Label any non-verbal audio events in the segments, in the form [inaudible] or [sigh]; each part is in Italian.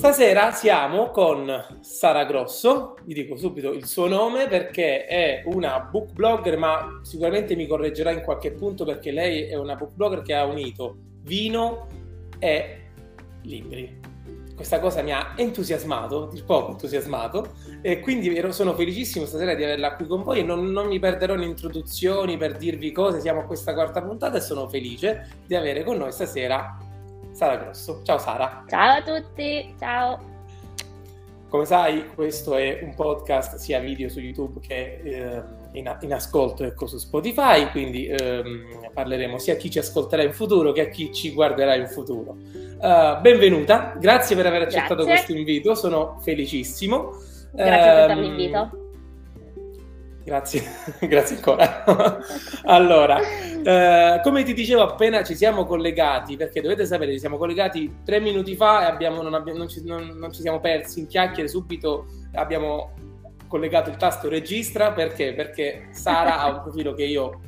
Stasera siamo con Sara Grosso, vi dico subito il suo nome perché è una book blogger, ma sicuramente mi correggerà in qualche punto perché lei è una book blogger che ha unito vino e libri. Questa cosa mi ha entusiasmato, di poco entusiasmato, e quindi sono felicissimo stasera di averla qui con voi non, non mi perderò in introduzioni per dirvi cose, siamo a questa quarta puntata e sono felice di avere con noi stasera Sara Grosso. Ciao Sara. Ciao a tutti, ciao. Come sai, questo è un podcast sia video su YouTube che eh, in, in, ascolto ecco, su Spotify, quindi ehm, parleremo sia a chi ci ascolterà in futuro che a chi ci guarderà in futuro. Uh, benvenuta, grazie per aver accettato grazie. questo invito, sono felicissimo. Grazie um, per l'invito. Grazie, [laughs] grazie ancora. allora, eh, come ti dicevo appena ci siamo collegati, perché dovete sapere, ci siamo collegati tre minuti fa e abbiamo, non, abbiamo, non, ci, non, non, ci, siamo persi in chiacchiere, subito abbiamo collegato il tasto registra, perché? Perché Sara ha un profilo che io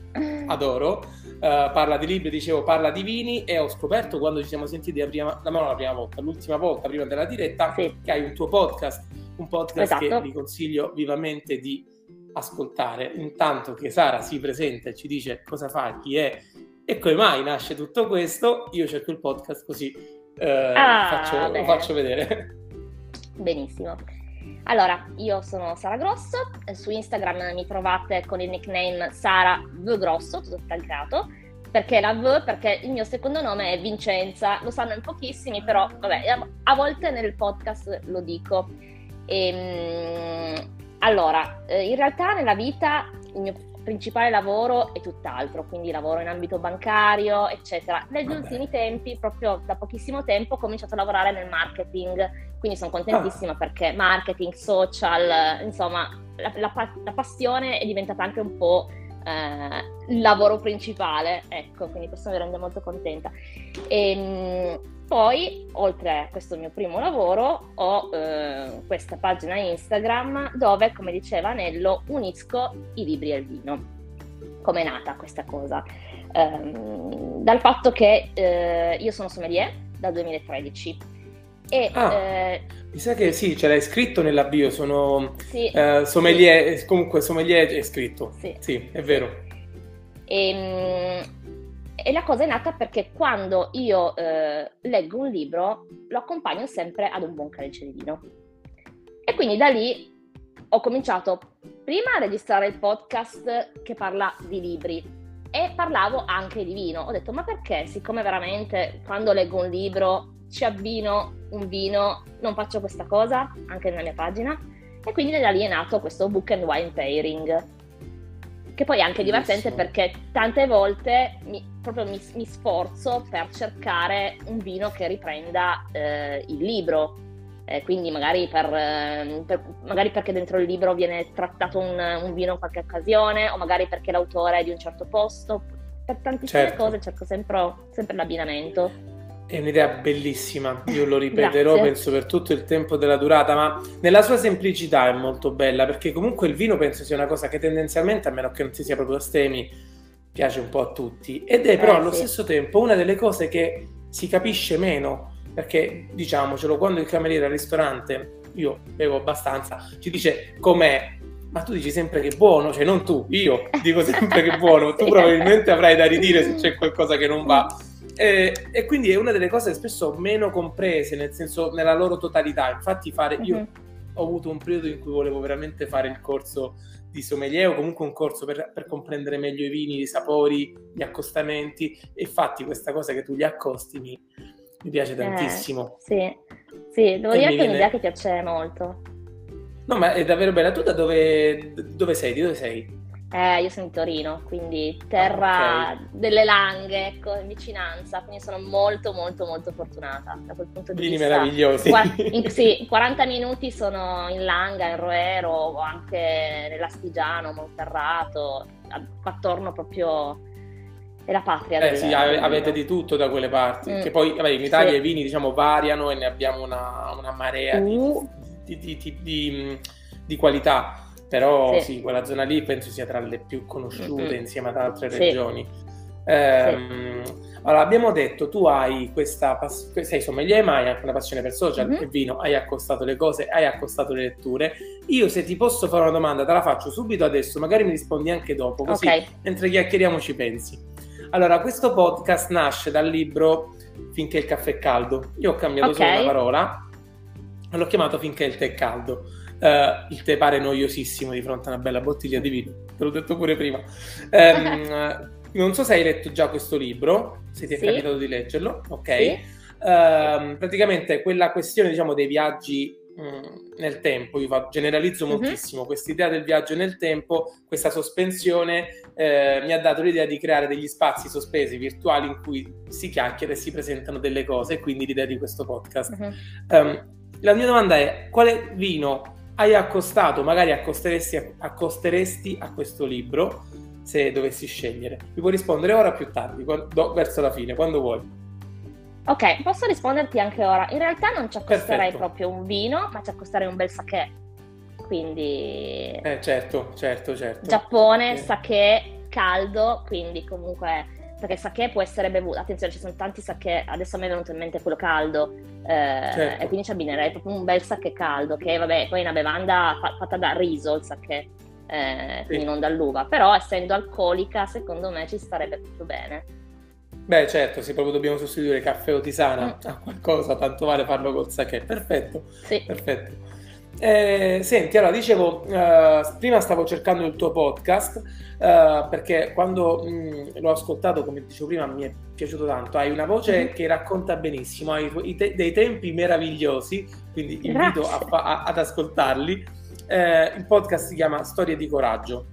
adoro, uh, parla di libri, dicevo, parla di vini e ho scoperto quando ci siamo sentiti la prima, no, la prima volta, l'ultima volta, prima della diretta, sì. che hai un tuo podcast, un podcast esatto. che vi consiglio vivamente di ascoltare intanto che Sara si presenta e ci dice cosa fa, chi è? E come mai nasce tutto questo, io cerco il podcast così eh, ah, faccio, lo faccio vedere. Benissimo. Allora, io sono Sara Grosso, su Instagram mi trovate con il nickname Sara V Grosso, tutto attaccato, perché la V, perché il mio secondo nome è Vincenza, lo sanno in pochissimi, però vabbè, a volte nel podcast lo dico. E, ehm, allora, eh, in realtà nella vita il mio principale lavoro è tutt'altro, quindi lavoro in ambito bancario, eccetera. Negli Vabbè. ultimi tempi, proprio da pochissimo tempo, ho cominciato a lavorare nel marketing, quindi sono contentissima ah. perché marketing, social, insomma, la, la, la, passione è diventata anche un po' eh, il lavoro principale, ecco, quindi questo mi rende molto contenta. E, ehm, poi, oltre a questo mio primo lavoro, ho eh, questa pagina Instagram dove, come diceva Anello, unisco i libri e il vino. Come è nata questa cosa? Um, dal fatto che eh, io sono sommelier dal 2013 e, ah, eh, mi sa che sì, ce l'hai scritto nella bio, sono sì, eh, sommelier, sì. comunque sommelier è scritto, sì, sì è vero. E, ehm, e la cosa è nata perché quando io eh, leggo un libro lo accompagno sempre ad un buon calice di vino. E quindi da lì ho cominciato prima a registrare il podcast che parla di libri e parlavo anche di vino. Ho detto ma perché siccome veramente quando leggo un libro ci abbino un vino non faccio questa cosa anche nella mia pagina? E quindi da lì è nato questo book and wine pairing che poi è anche divertente perché tante volte mi, proprio mi, mi, sforzo per cercare un vino che riprenda eh, il libro. Eh, quindi magari, per, eh, per, magari, perché dentro il libro viene trattato un, un, vino in qualche occasione, o magari perché l'autore è di un certo posto. Per tantissime certo. cose cerco sempre, sempre l'abbinamento. È un'idea bellissima, io lo ripeterò penso per tutto il tempo della durata, ma nella sua semplicità è molto bella perché comunque il vino penso sia una cosa che tendenzialmente, a meno che non si sia proprio astemi, piace un po' a tutti ed è però eh, allo sì. stesso tempo una delle cose che si capisce meno perché diciamocelo, quando il cameriere al ristorante, io bevo abbastanza, ci dice com'è, ma tu dici sempre che è buono, cioè non tu, io dico sempre che è buono, tu [laughs] probabilmente avrai da ridire se [laughs] c'è qualcosa che non va. E, e, quindi è una delle cose spesso meno comprese, nel senso nella loro totalità. Infatti, fare io uh-huh. ho avuto un periodo in cui volevo veramente fare il corso di sommelier o comunque un corso per, per comprendere meglio i vini, i sapori, gli accostamenti. E infatti, questa cosa che tu gli accosti mi, mi piace eh, tantissimo. Sì, sì, devo e dire che è un'idea che piace molto. No, ma è davvero bella. Tu da dove, dove sei? Di dove sei? Eh, io sono di Torino, quindi terra ah, okay. delle Langhe, ecco, in vicinanza, quindi sono molto molto molto fortunata da quel punto di Vini vista. meravigliosi. [laughs] in, sì, 40 minuti sono in Langa, in Roero, o anche nell'Astigiano, Monferrato, attorno proprio è la patria. Eh sì, avete di tutto da quelle parti, mm. che poi vabbè, in Italia sì. i vini diciamo variano e ne abbiamo una, una marea uh. di, di, di, di qualità però sì. sì. quella zona lì penso sia tra le più conosciute mm-hmm. insieme ad altre sì. regioni. Eh, sì. Allora, abbiamo detto, tu hai questa passione, sei sommelier, ma hai anche una passione per social mm-hmm. e vino, hai accostato le cose, hai accostato le letture. Io se ti posso fare una domanda, te la faccio subito adesso, magari mi rispondi anche dopo, così okay. mentre chiacchieriamo ci pensi. Allora, questo podcast nasce dal libro Finché il caffè è caldo. Io ho cambiato okay. solo una parola, l'ho chiamato Finché il tè è caldo. Uh, il tè pare noiosissimo di fronte a una bella bottiglia di vino, te l'ho detto pure prima. Um, [laughs] non so se hai letto già questo libro, se ti è sì. capitato di leggerlo, ok? Sì. Uh, praticamente quella questione, diciamo, dei viaggi mh, mm, nel tempo, io generalizzo mm-hmm. moltissimo, questa idea del viaggio nel tempo, questa sospensione eh, mi ha dato l'idea di creare degli spazi sospesi virtuali in cui si chiacchiera e si presentano delle cose, quindi l'idea di questo podcast. Mm-hmm. Um, la mia domanda è, quale vino hai accostato, magari accosteresti, accosteresti a questo libro? se dovessi scegliere. Mi puoi rispondere ora o più tardi, quando, verso la fine, quando vuoi. Ok, posso risponderti anche ora. In realtà non ci accosterei Perfetto. proprio un vino, ma ci accosterei un bel sake. Quindi... Eh, certo, certo, certo. Giappone, sì. sake caldo, quindi comunque... Perché il sake può essere bevuto, attenzione, ci sono tanti sake, adesso a me è venuto in mente quello caldo, eh, certo. e quindi ci abbinerei proprio un bel sake caldo, che vabbè, poi è una bevanda fatta da riso il sake, eh, quindi non dall'uva, però essendo alcolica secondo me ci starebbe tutto bene. Beh certo, se proprio dobbiamo sostituire caffè o tisana mm. a [laughs] qualcosa, tanto vale farlo col sake, perfetto. Sì. Perfetto. Eh, senti, allora dicevo, eh, prima stavo cercando il tuo podcast eh, perché quando mh, l'ho ascoltato, come dicevo prima, mi è piaciuto tanto. Hai una voce mm-hmm. che racconta benissimo, hai te- dei tempi meravigliosi, quindi invito a, a, ad ascoltarli eh, il podcast si chiama Storie di coraggio.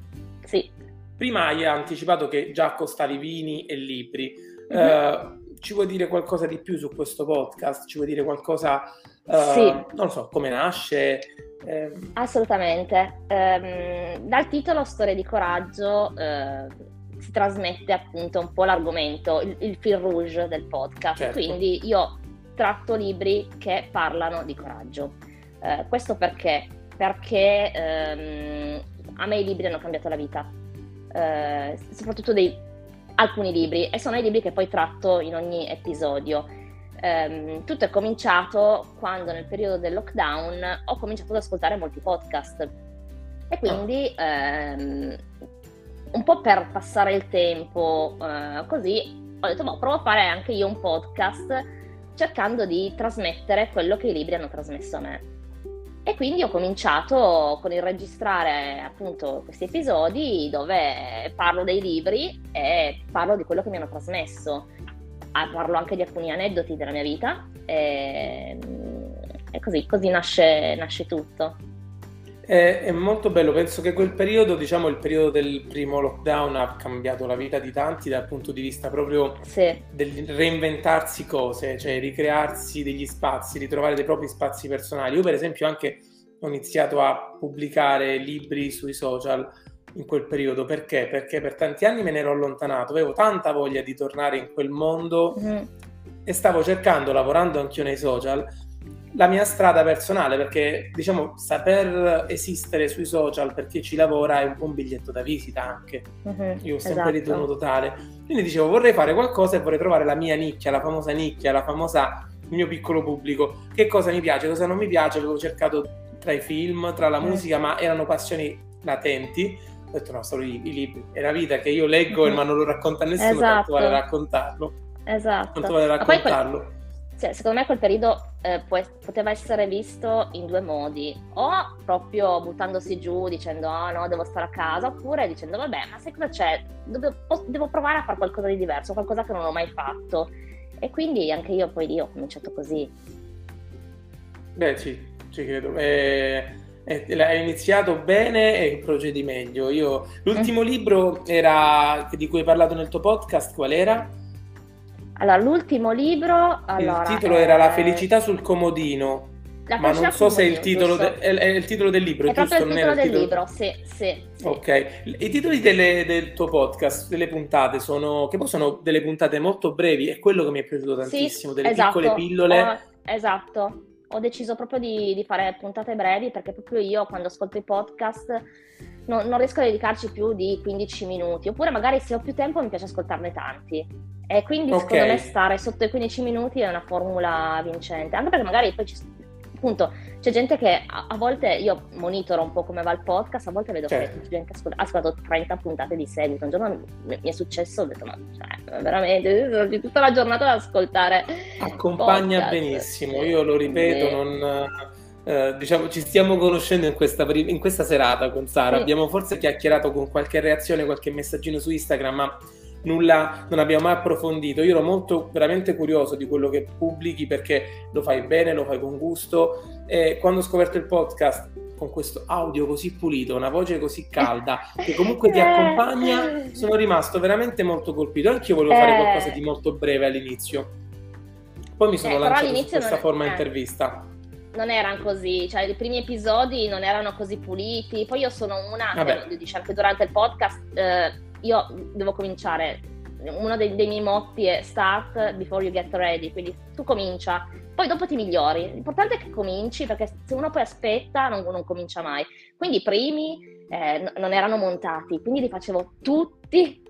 Sì. Prima hai anticipato che già accostavi vini e libri. Mm-hmm. Ci vuoi dire qualcosa di più su questo podcast? Ci vuoi dire qualcosa, uh, sì. non lo so, come nasce? Eh... Assolutamente. Um, dal titolo Storie di coraggio uh, si trasmette appunto un po' l'argomento, il, il fil rouge del podcast. Certo. Quindi io tratto libri che parlano di coraggio. Uh, questo perché perché ehm, a me i libri hanno cambiato la vita, soprattutto dei, alcuni libri, e sono i libri che poi tratto in ogni episodio. Eh, tutto è cominciato quando nel periodo del lockdown ho cominciato ad ascoltare molti podcast e quindi ehm, un po' per passare il tempo eh, così ho detto, boh, provo a fare anche io un podcast cercando di trasmettere quello che i libri hanno trasmesso a me. E quindi ho cominciato con il registrare appunto questi episodi dove parlo dei libri e parlo di quello che mi hanno trasmesso. Ah, parlo anche di alcuni aneddoti della mia vita e, e così, così nasce, nasce tutto. È, è, molto bello, penso che quel periodo, diciamo il periodo del primo lockdown ha cambiato la vita di tanti dal punto di vista proprio sì. del reinventarsi cose, cioè ricrearsi degli spazi, ritrovare dei propri spazi personali. Io per esempio anche ho iniziato a pubblicare libri sui social in quel periodo, perché? Perché per tanti anni me ne ero allontanato, avevo tanta voglia di tornare in quel mondo mm. e stavo cercando, lavorando anch'io nei social, la mia strada personale, perché diciamo saper esistere sui social per chi ci lavora è un po' un biglietto da visita anche. Uh-huh, Io ho sempre esatto. ritenuto tale. Quindi dicevo vorrei fare qualcosa e vorrei trovare la mia nicchia, la famosa nicchia, la famosa il mio piccolo pubblico. Che cosa mi piace, cosa non mi piace, avevo cercato tra i film, tra la musica, ma erano passioni latenti. Ho detto no, solo i, i libri. È la vita che io leggo uh-huh. ma non lo racconta nessuno, esatto. tanto vale raccontarlo. Esatto. Tanto vale raccontarlo cioè, secondo me quel periodo eh, può, poteva essere visto in due modi, o proprio buttandosi giù dicendo oh no, devo stare a casa, oppure dicendo vabbè, ma sai cosa c'è? Devo, devo provare a fare qualcosa di diverso, qualcosa che non ho mai fatto. E quindi anche io poi lì ho cominciato così. Beh sì, ci credo. Eh, eh, hai iniziato bene e procedi meglio. Io, l'ultimo mm. libro era, di cui hai parlato nel tuo podcast, qual era? Allora, l'ultimo libro... Allora, il titolo era La felicità sul comodino. La ma non so se è il, titolo de- è, è il titolo del libro, è giusto? Il titolo del titolo... libro, sì, sì, sì. Ok. I titoli delle, del tuo podcast, delle puntate, sono che poi sono delle puntate molto brevi, è quello che mi è piaciuto tantissimo, sì, delle esatto. piccole pillole. Oh, esatto. Ho deciso proprio di, di, fare puntate brevi perché proprio io quando ascolto i podcast no, non riesco a dedicarci più di 15 minuti, oppure magari se ho più tempo mi piace ascoltarne tanti. E quindi okay. secondo me stare sotto i 15 minuti è una formula vincente, anche perché magari poi ci, appunto c'è gente che a, a, volte io monitoro un po' come va il podcast, a volte vedo certo. che gente ha ascoltato 30 puntate di seguito. Un giorno mi, mi è successo, ho detto ma cioè, veramente tutta la giornata ad ascoltare. Accompagna podcast. benissimo, io lo ripeto, sì. non eh, diciamo, ci stiamo conoscendo in questa, in questa serata con Sara. Sì. Abbiamo forse chiacchierato con qualche reazione, qualche messaggino su Instagram, ma nulla, non abbiamo mai approfondito. Io ero molto veramente curioso di quello che pubblichi perché lo fai bene, lo fai con gusto. E quando ho scoperto il podcast con questo audio così pulito, una voce così calda, che comunque ti [laughs] eh. accompagna, sono rimasto veramente molto colpito. Anche io volevo fare eh. qualcosa di molto breve all'inizio. Poi mi sono eh, lanciato su questa non... forma eh. intervista non erano così, cioè i primi episodi non erano così puliti. Poi io sono una, che, diciamo che durante il podcast eh, io devo cominciare. Uno dei, dei, miei motti è start before you get ready, quindi tu comincia, poi dopo ti migliori. L'importante è che cominci perché se uno poi aspetta non, non comincia mai. Quindi i primi eh, non erano montati, quindi li facevo tutti [laughs]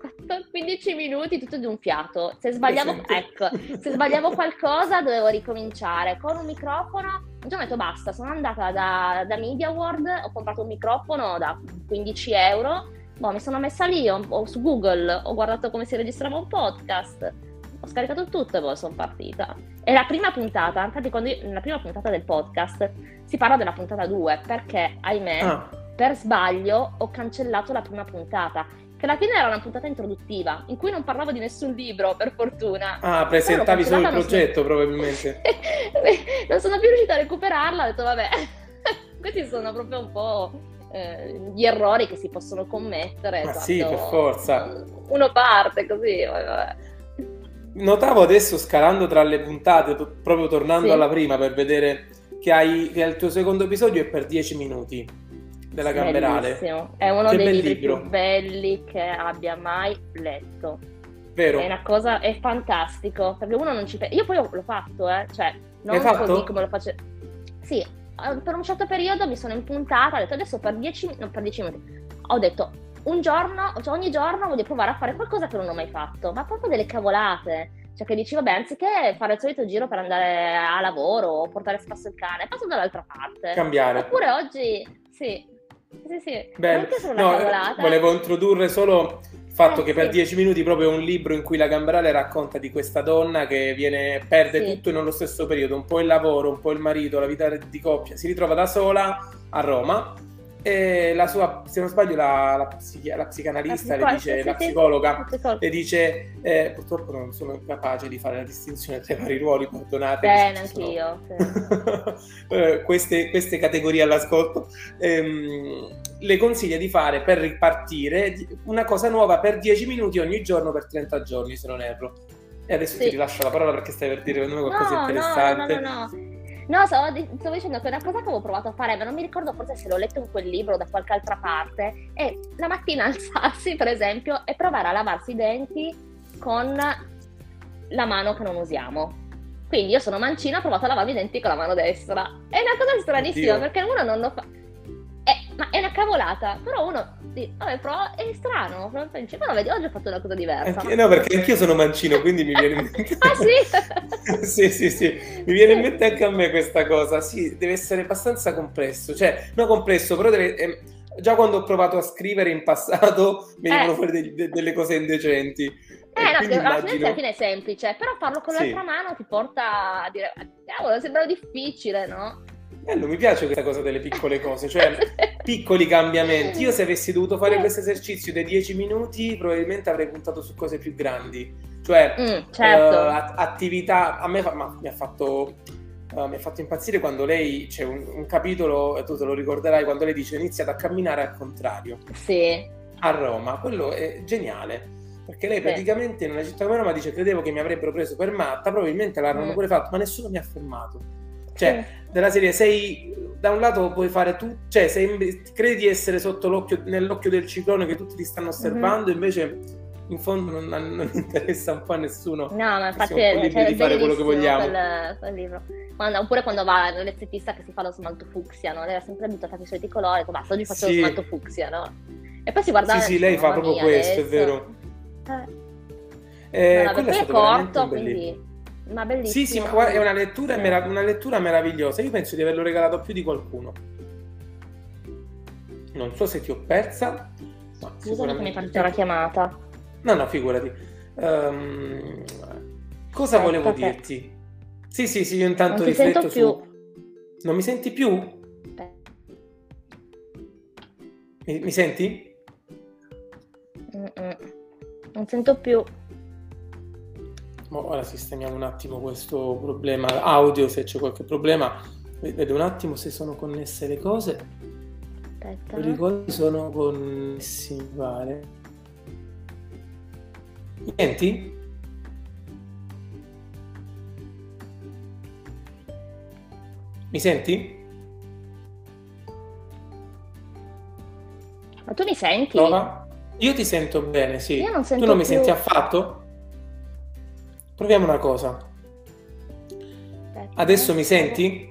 15 minuti, tutto di un fiato. Se sbagliavo, ecco, se sbagliavo qualcosa dovevo ricominciare con un microfono. Un giorno ho detto basta, sono andata da, da Media World, ho comprato un microfono da 15 euro, boh, mi sono messa lì, ho, ho, su Google, ho guardato come si registrava un podcast, ho scaricato tutto e poi sono partita. E la prima puntata, infatti quando io, nella prima puntata del podcast si parla della puntata 2 perché, ahimè, ah. per sbaglio ho cancellato la prima puntata che alla fine era una puntata introduttiva in cui non parlavo di nessun libro, per fortuna. Ah, presentavi solo il progetto sono... probabilmente. [laughs] non sono più riuscita a recuperarla, ho detto vabbè, [laughs] questi sono proprio un po' eh, gli errori che si possono commettere. Ma sì, per forza. Uno parte così, vabbè. Notavo adesso scalando tra le puntate, proprio tornando sì. alla prima per vedere che, hai, che il tuo secondo episodio è per 10 minuti della Gamberale. Bellissimo. È uno che dei libri libro. più belli che abbia mai letto. Vero. È una cosa, è fantastico, perché uno non ci pensa. Io poi l'ho fatto, eh, cioè, non così come lo faccio. Sì, per un certo periodo mi sono impuntata, ho detto adesso per 10 no, per 10 minuti. Ho detto un giorno, cioè ogni giorno voglio provare a fare qualcosa che non ho mai fatto, ma proprio delle cavolate. Cioè che dici, vabbè, anziché fare il solito giro per andare a lavoro o portare spasso il cane, passo dall'altra parte. Cambiare. Oppure oggi, sì, sì, sì. Beh, no, volevo introdurre solo fatto eh, che per sì. dieci minuti proprio è un libro in cui la Gamberale racconta di questa donna che viene, perde sì. tutto nello stesso periodo, un po' il lavoro, un po' il marito, la vita di coppia, si ritrova da sola a Roma e la sua, se non sbaglio, la, la, psichi- la psicanalista, la, le dice, la psicologa, le dice: eh, Purtroppo non sono capace di fare la distinzione tra i vari ruoli, perdonate. Bene, anch'io. Sì. [laughs] Eh, queste, queste, categorie all'ascolto. Ehm, le consiglia di fare per ripartire una cosa nuova per 10 minuti ogni giorno per 30 giorni, se non erro. E adesso sì. ti rilascio la parola perché stai per dire qualcosa no, interessante. No, no, no, no. No, stavo, stavo, dicendo che è una cosa che avevo provato a fare, ma non mi ricordo forse se l'ho letto in quel libro o da qualche altra parte, è la mattina [laughs] alzarsi, per esempio, e provare a lavarsi i denti con la mano che non usiamo. Quindi io sono mancina, ho provato a lavarmi i denti con la mano destra. È una cosa stranissima, Oddio. perché uno non lo fa ma è una cavolata, però uno vabbè, però è strano, però vedi, oggi ho fatto una cosa diversa. Anche, no, perché anch'io sono mancino, quindi mi viene in [laughs] mente... ah sì? [laughs] sì, sì, sì, mi viene in mente anche a me questa cosa, sì, deve essere abbastanza complesso, cioè, no complesso, però deve... Eh, già quando ho provato a scrivere in passato venivano eh. fuori de- de- delle cose indecenti. Eh, no, immagino... alla fine, alla fine è semplice, però farlo con l'altra sì. mano ti porta a dire, cavolo, sembra difficile, no? Bello, mi piace questa cosa delle piccole cose, cioè [laughs] piccoli cambiamenti. Io se avessi dovuto fare questo esercizio dei 10 minuti, probabilmente avrei puntato su cose più grandi. Cioè, mm, certo. uh, attività, a me fa, ma, mi, ha fatto, uh, mi ha fatto impazzire quando lei, c'è un, un capitolo, tu te lo ricorderai, quando lei dice iniziate a camminare al contrario. Sì. A Roma, quello è geniale perché lei praticamente in una città come Roma dice credevo che mi avrebbero preso per matta, probabilmente l'hanno mm. pure fatto, ma nessuno mi ha fermato. Cioè, sì. della serie sei da un lato puoi fare tu, cioè sei, credi di essere sotto l'occhio, nell'occhio del ciclone che tutti ti stanno mhm. osservando, mm-hmm. invece in fondo non, non, [laughs] interessa un po' a nessuno. No, ma infatti è, cioè, di fare quello che vogliamo. Quel, quel libro. quando, oppure quando va l'estetista che si fa lo smalto fucsia, no? Lei era sempre a i soliti colori, basta, oggi faccio sì. lo smalto fucsia, no? E poi si guardava... Sì, sì, lei fa proprio questo, adesso. è vero. Eh. Eh, no, no, è corto, quindi... Ma bellissimo. Sì, sì, ma è una lettura, merav- una lettura meravigliosa. Io penso di averlo regalato a più di qualcuno. Non so se ti ho persa. Ma Scusami che mi parte la chiamata. No, no, figurati. Um, cosa Aspetta, volevo dirti? Sì, sì, sì, io intanto non rifletto su... Più. Non mi senti più? Mi, mi senti? Mm-mm. Non sento più. Ora sistemiamo un attimo questo problema audio, se c'è qualche problema. Vedo un attimo se sono connesse le cose. Aspetta. I cose sono connessi, mi pare. Mi senti? Mi senti? Ma tu mi senti? Prova. Io ti sento bene, sì. Io non sento tu non più. mi senti affatto? Proviamo una cosa. Adesso mi senti?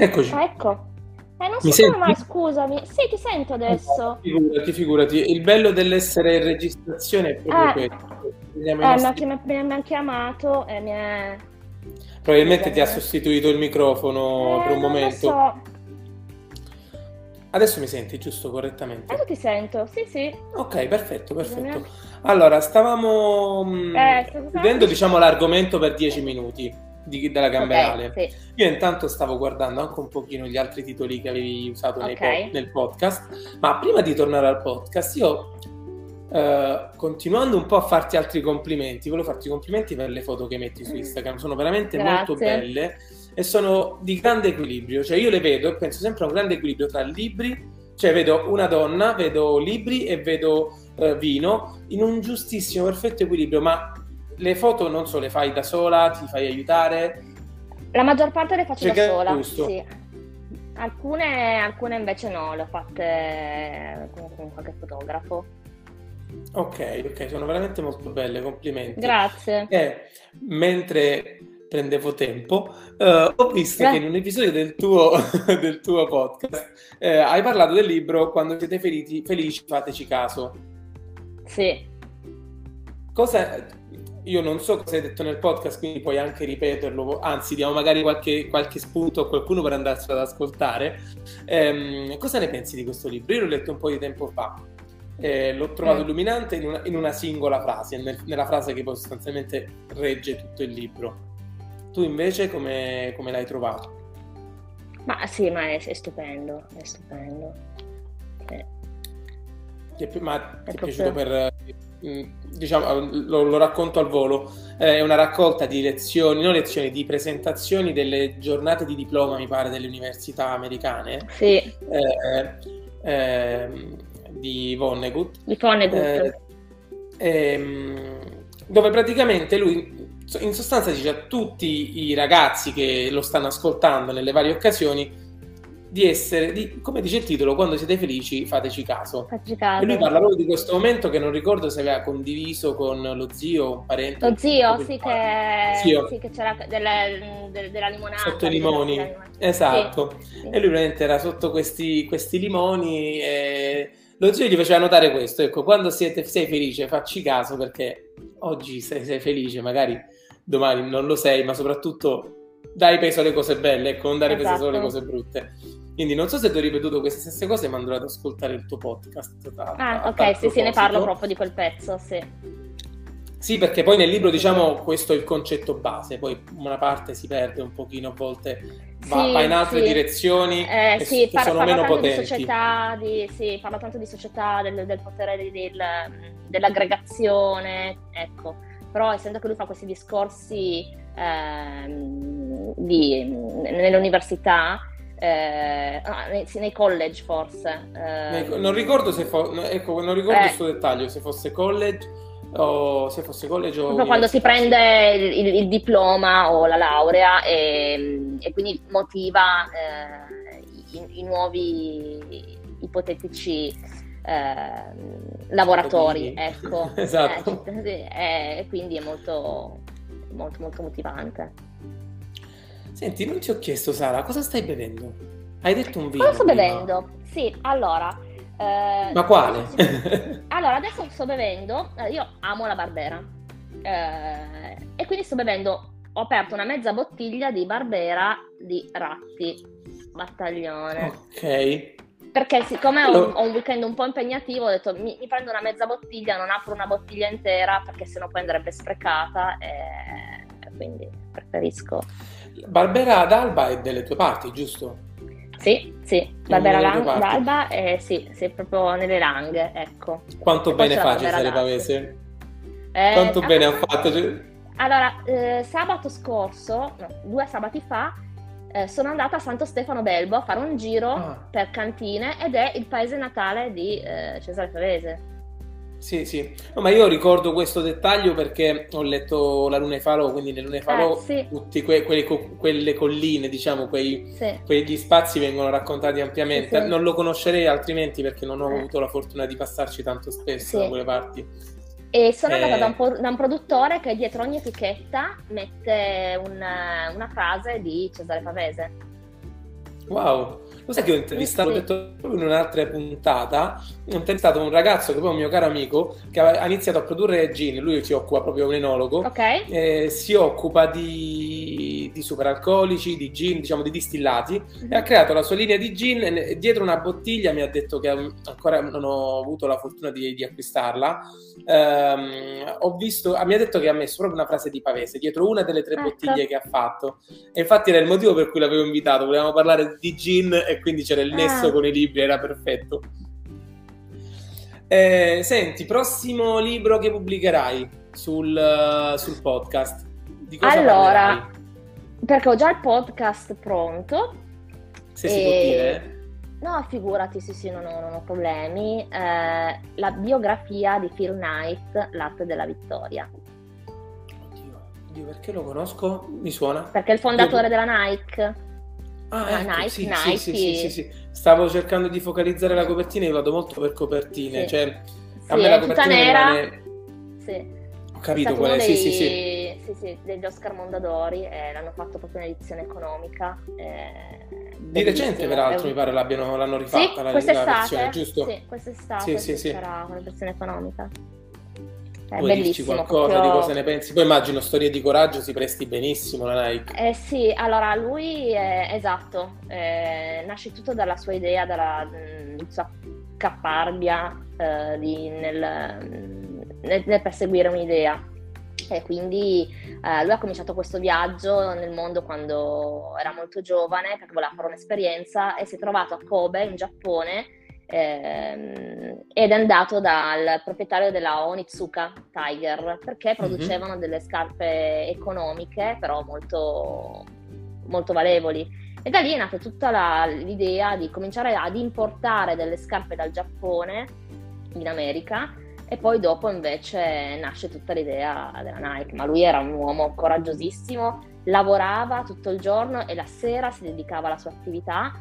Eccoci. Ah, ecco. Eh, non Mi so come mai, scusami. Sì, ti sento adesso. Figurati, figurati. Il bello dell'essere in registrazione è proprio eh, questo. Eh, nostri... mi, ha, mi ha chiamato e mi è... Probabilmente ti ha sostituito il microfono eh, per un momento. So. Adesso mi senti giusto correttamente? Adesso ti sento, sì, sì. Ok, perfetto, perfetto. Allora, stavamo mm, eh, chiudendo diciamo l'argomento per 10 minuti di, della Gamberale. Okay, sì. Io intanto stavo guardando anche un pochino gli altri titoli che avevi usato okay. pod, nel podcast, ma prima di tornare al podcast io Uh, continuando un po' a farti altri complimenti, volevo farti complimenti per le foto che metti su Instagram, sono veramente Grazie. molto belle e sono di grande equilibrio, cioè io le vedo e penso sempre a un grande equilibrio tra libri, cioè vedo una donna, vedo libri e vedo uh, vino in un giustissimo, perfetto equilibrio, ma le foto non so, le fai da sola, ti fai aiutare? La maggior parte le faccio Perché da sola, sì. Alcune, alcune, invece no, le ho fatte con qualche fotografo. Ok, ok, sono veramente molto belle, complimenti. Grazie. Eh, mentre prendevo tempo, eh, ho visto Beh. che in un episodio del tuo, [laughs] del tuo podcast eh, hai parlato del libro Quando siete felici, felici fateci caso. Sì. Cosa, io non so cosa hai detto nel podcast, quindi puoi anche ripeterlo, anzi diamo magari qualche, qualche spunto a qualcuno per andarselo ad ascoltare. Ehm, cosa ne pensi di questo libro? Io l'ho letto un po' di tempo fa, eh, l'ho trovato mm. illuminante in una, in una singola frase, nel, nella frase che poi sostanzialmente regge tutto il libro. Tu invece come, come l'hai trovato? Ma sì, ma è, è stupendo, è stupendo. Sì. Ma ti è, è piaciuto per diciamo, lo, lo, racconto al volo, è una raccolta di lezioni, non lezioni, di presentazioni delle giornate di diploma, mi pare, delle università americane. Sì. Eh, eh, di Vonnegut. Di Vonnegut. Eh, ehm, dove praticamente lui in sostanza dice a tutti i ragazzi che lo stanno ascoltando nelle varie occasioni di essere, di, come dice il titolo, quando siete felici fateci caso. Fateci caso. E lui parla proprio di questo momento che non ricordo se aveva condiviso con lo zio, un parente. Lo zio, sì che, zio. sì che, c'era delle, de, della limonata. Sotto i limoni, della, esatto. Sì, sì. E lui veramente era sotto questi, questi limoni e lo zio gli faceva notare questo, ecco, quando siete, sei felice facci caso perché oggi sei, sei felice, magari domani non lo sei, ma soprattutto dai peso alle cose belle, ecco, non dare esatto. peso solo alle cose brutte. Quindi non so se ti ho ripetuto queste stesse cose, ma andrò ad ascoltare il tuo podcast. Da, ah, ok, sì, sì, ne parlo proprio di quel pezzo, sì. Sì, perché poi nel libro diciamo questo è il concetto base, poi una parte si perde un pochino, a volte va, sì, va in altre sì. direzioni eh, sì, par- sono meno potenti. Di società, di, sì, parla tanto di società, del, del potere del, del, dell'aggregazione, ecco. Però essendo che lui fa questi discorsi eh, di, nell'università, eh, ah, nei, nei, college forse. Eh, non ricordo se fo- ecco, non ricordo questo eh. dettaglio, se fosse college o se fosse college o quando si prende il, il, il, diploma o la laurea e, e quindi motiva eh, i, i, nuovi ipotetici [laughs] eh, lavoratori, ecco. esatto. e quindi è molto, molto, molto motivante. Senti, non ti ho chiesto, Sara, cosa stai bevendo? Hai detto un vino. Cosa sto prima. bevendo? Sì, allora. Eh, Ma quale? [laughs] allora, adesso sto bevendo. Eh, io amo la Barbera. Eh, e quindi sto bevendo. Ho aperto una mezza bottiglia di Barbera di Ratti Battaglione. Ok. Perché siccome ho, ho, un weekend un po' impegnativo, ho detto mi, mi, prendo una mezza bottiglia, non apro una bottiglia intera perché sennò poi andrebbe sprecata. E quindi preferisco Barbera d'Alba è delle tue parti, giusto? Sì, sì, Barbera d'Alba è sì, sì, proprio nelle langhe, ecco. Quanto bene fa Cesare Pavese? Eh, Quanto bene ha fatto? Allora, eh, sabato scorso, no, due sabati fa, eh, sono andata a Santo Stefano d'Elbo a fare un giro ah. per cantine ed è il paese natale di eh, Cesare Pavese. Sì, sì, no, ma io ricordo questo dettaglio perché ho letto La Luna e Falò, quindi nel Luna e Falò eh, sì. tutte que- quelle, co- quelle, colline, diciamo, quei, sì. quegli spazi vengono raccontati ampiamente. Sì, non lo conoscerei altrimenti perché non ho eh. avuto la fortuna di passarci tanto spesso da quelle parti. E sono eh. andata da un, po- da un, produttore che dietro ogni etichetta mette una, una frase di Cesare Pavese. Wow! Lo sai che ho intervistato, sì. detto in un'altra puntata, ho intervistato un ragazzo che poi è un mio caro amico, che ha iniziato a produrre gin, lui si occupa proprio, un enologo, okay. eh, si occupa di, di superalcolici, di gin, diciamo di distillati, mm-hmm. e ha creato la sua linea di gin e dietro una bottiglia mi ha detto che ancora non ho avuto la fortuna di, di acquistarla, ehm, ho visto, mi ha detto che ha messo proprio una frase di Pavese dietro una delle tre ecco. bottiglie che ha fatto, e infatti era il motivo per cui l'avevo invitato, volevamo parlare di gin e quindi c'era il nesso ah. con i libri, era perfetto. Eh, senti, prossimo libro che pubblicherai sul, sul podcast? Allora, parlerai? perché ho già il podcast pronto. Se e... si può dire. No, figurati, sì, sì, non ho, non ho problemi. Eh, la biografia di Phil Knight, L'arte della vittoria. Oddio, oddio, perché lo conosco? Mi suona? Perché è il fondatore Io... della Nike. Ah, ecco, Nike, sì, Nike. Sì, sì, sì, sì, Stavo cercando di focalizzare la copertina e vado molto per copertine. Sì. Cioè, a me la copertina nera. Rimane... Sì. Ho capito qual è, sì, sì, sì. Sì, sì, degli Oscar Mondadori, eh, l'hanno fatto proprio in edizione economica. Eh, di recente, peraltro, un... mi pare l'hanno rifatta sì, la, quest'estate, la versione, giusto? Sì, quest'estate sì, sì, sì. sarà una versione economica. È Vuoi dirci qualcosa proprio... di cosa ne pensi? Poi immagino storie di coraggio si presti benissimo la Nike. Eh sì, allora lui è esatto, eh, nasce tutto dalla sua idea, dalla mh, sua caparbia eh, di, nel, nel, nel, perseguire un'idea. E quindi eh, lui ha cominciato questo viaggio nel mondo quando era molto giovane perché voleva fare un'esperienza e si è trovato a Kobe in Giappone ehm, ed è andato dal proprietario della Onitsuka Tiger perché mhm. producevano mm-hmm. delle scarpe economiche però molto, molto valevoli. E da lì è nata tutta la, l'idea di cominciare ad importare delle scarpe dal Giappone in America e poi dopo invece nasce tutta l'idea della Nike, ma lui era un uomo coraggiosissimo, lavorava tutto il giorno e la sera si dedicava alla sua attività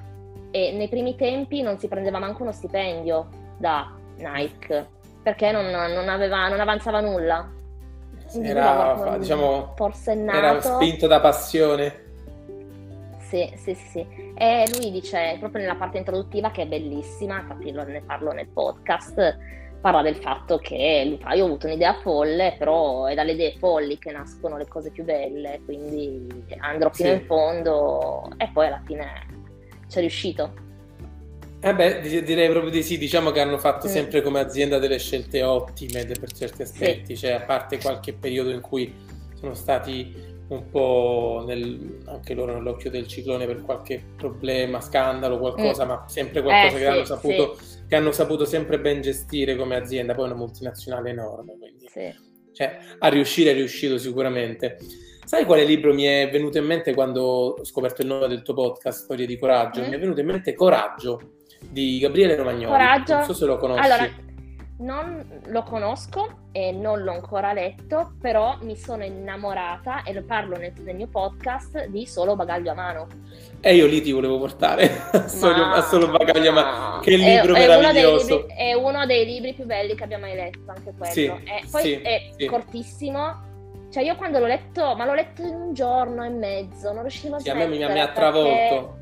e nei primi tempi non si prendeva manco uno stipendio da Nike perché non, non, aveva, non avanzava nulla. Era, diciamo, era spinto da passione. Sì, sì, sì, sì. E lui dice proprio nella parte introduttiva che è bellissima, infatti ne parlo nel podcast, parla del fatto che lui fa, io ho avuto un'idea folle, però è dalle idee folli che nascono le cose più belle, quindi andrò fino sì. in fondo e poi alla fine ci è riuscito. Eh beh, direi proprio di sì, diciamo che hanno fatto mm. sempre come azienda delle scelte ottime per certi aspetti, sì. cioè a parte qualche periodo in cui sono stati un po' nel, anche loro nell'occhio del ciclone per qualche problema, scandalo, qualcosa, mm. ma sempre qualcosa eh, che, sì, hanno saputo, sì. che, hanno saputo, sempre ben gestire come azienda, poi è una multinazionale enorme, quindi sì. cioè, a riuscire è riuscito sicuramente. Sai quale libro mi è venuto in mente quando ho scoperto il nome del tuo podcast, Storie di Coraggio? Mm. Mi è venuto in mente Coraggio di Gabriele Romagnoli. Coraggio. Non so se lo conosci. Allora, non lo conosco e non l'ho ancora letto, però mi sono innamorata e lo parlo nel, nel mio podcast di Solo bagaglio a mano. E io lì ti volevo portare a [laughs] solo, a solo bagaglio a mano. Che libro è, meraviglioso! È uno, libri, è uno, dei libri più belli che abbia mai letto, anche quello. Sì, e poi sì, è sì. cortissimo. Cioè, io quando l'ho letto, ma l'ho letto in un giorno e mezzo, non riuscivo a sì, a me mi, mi ha travolto.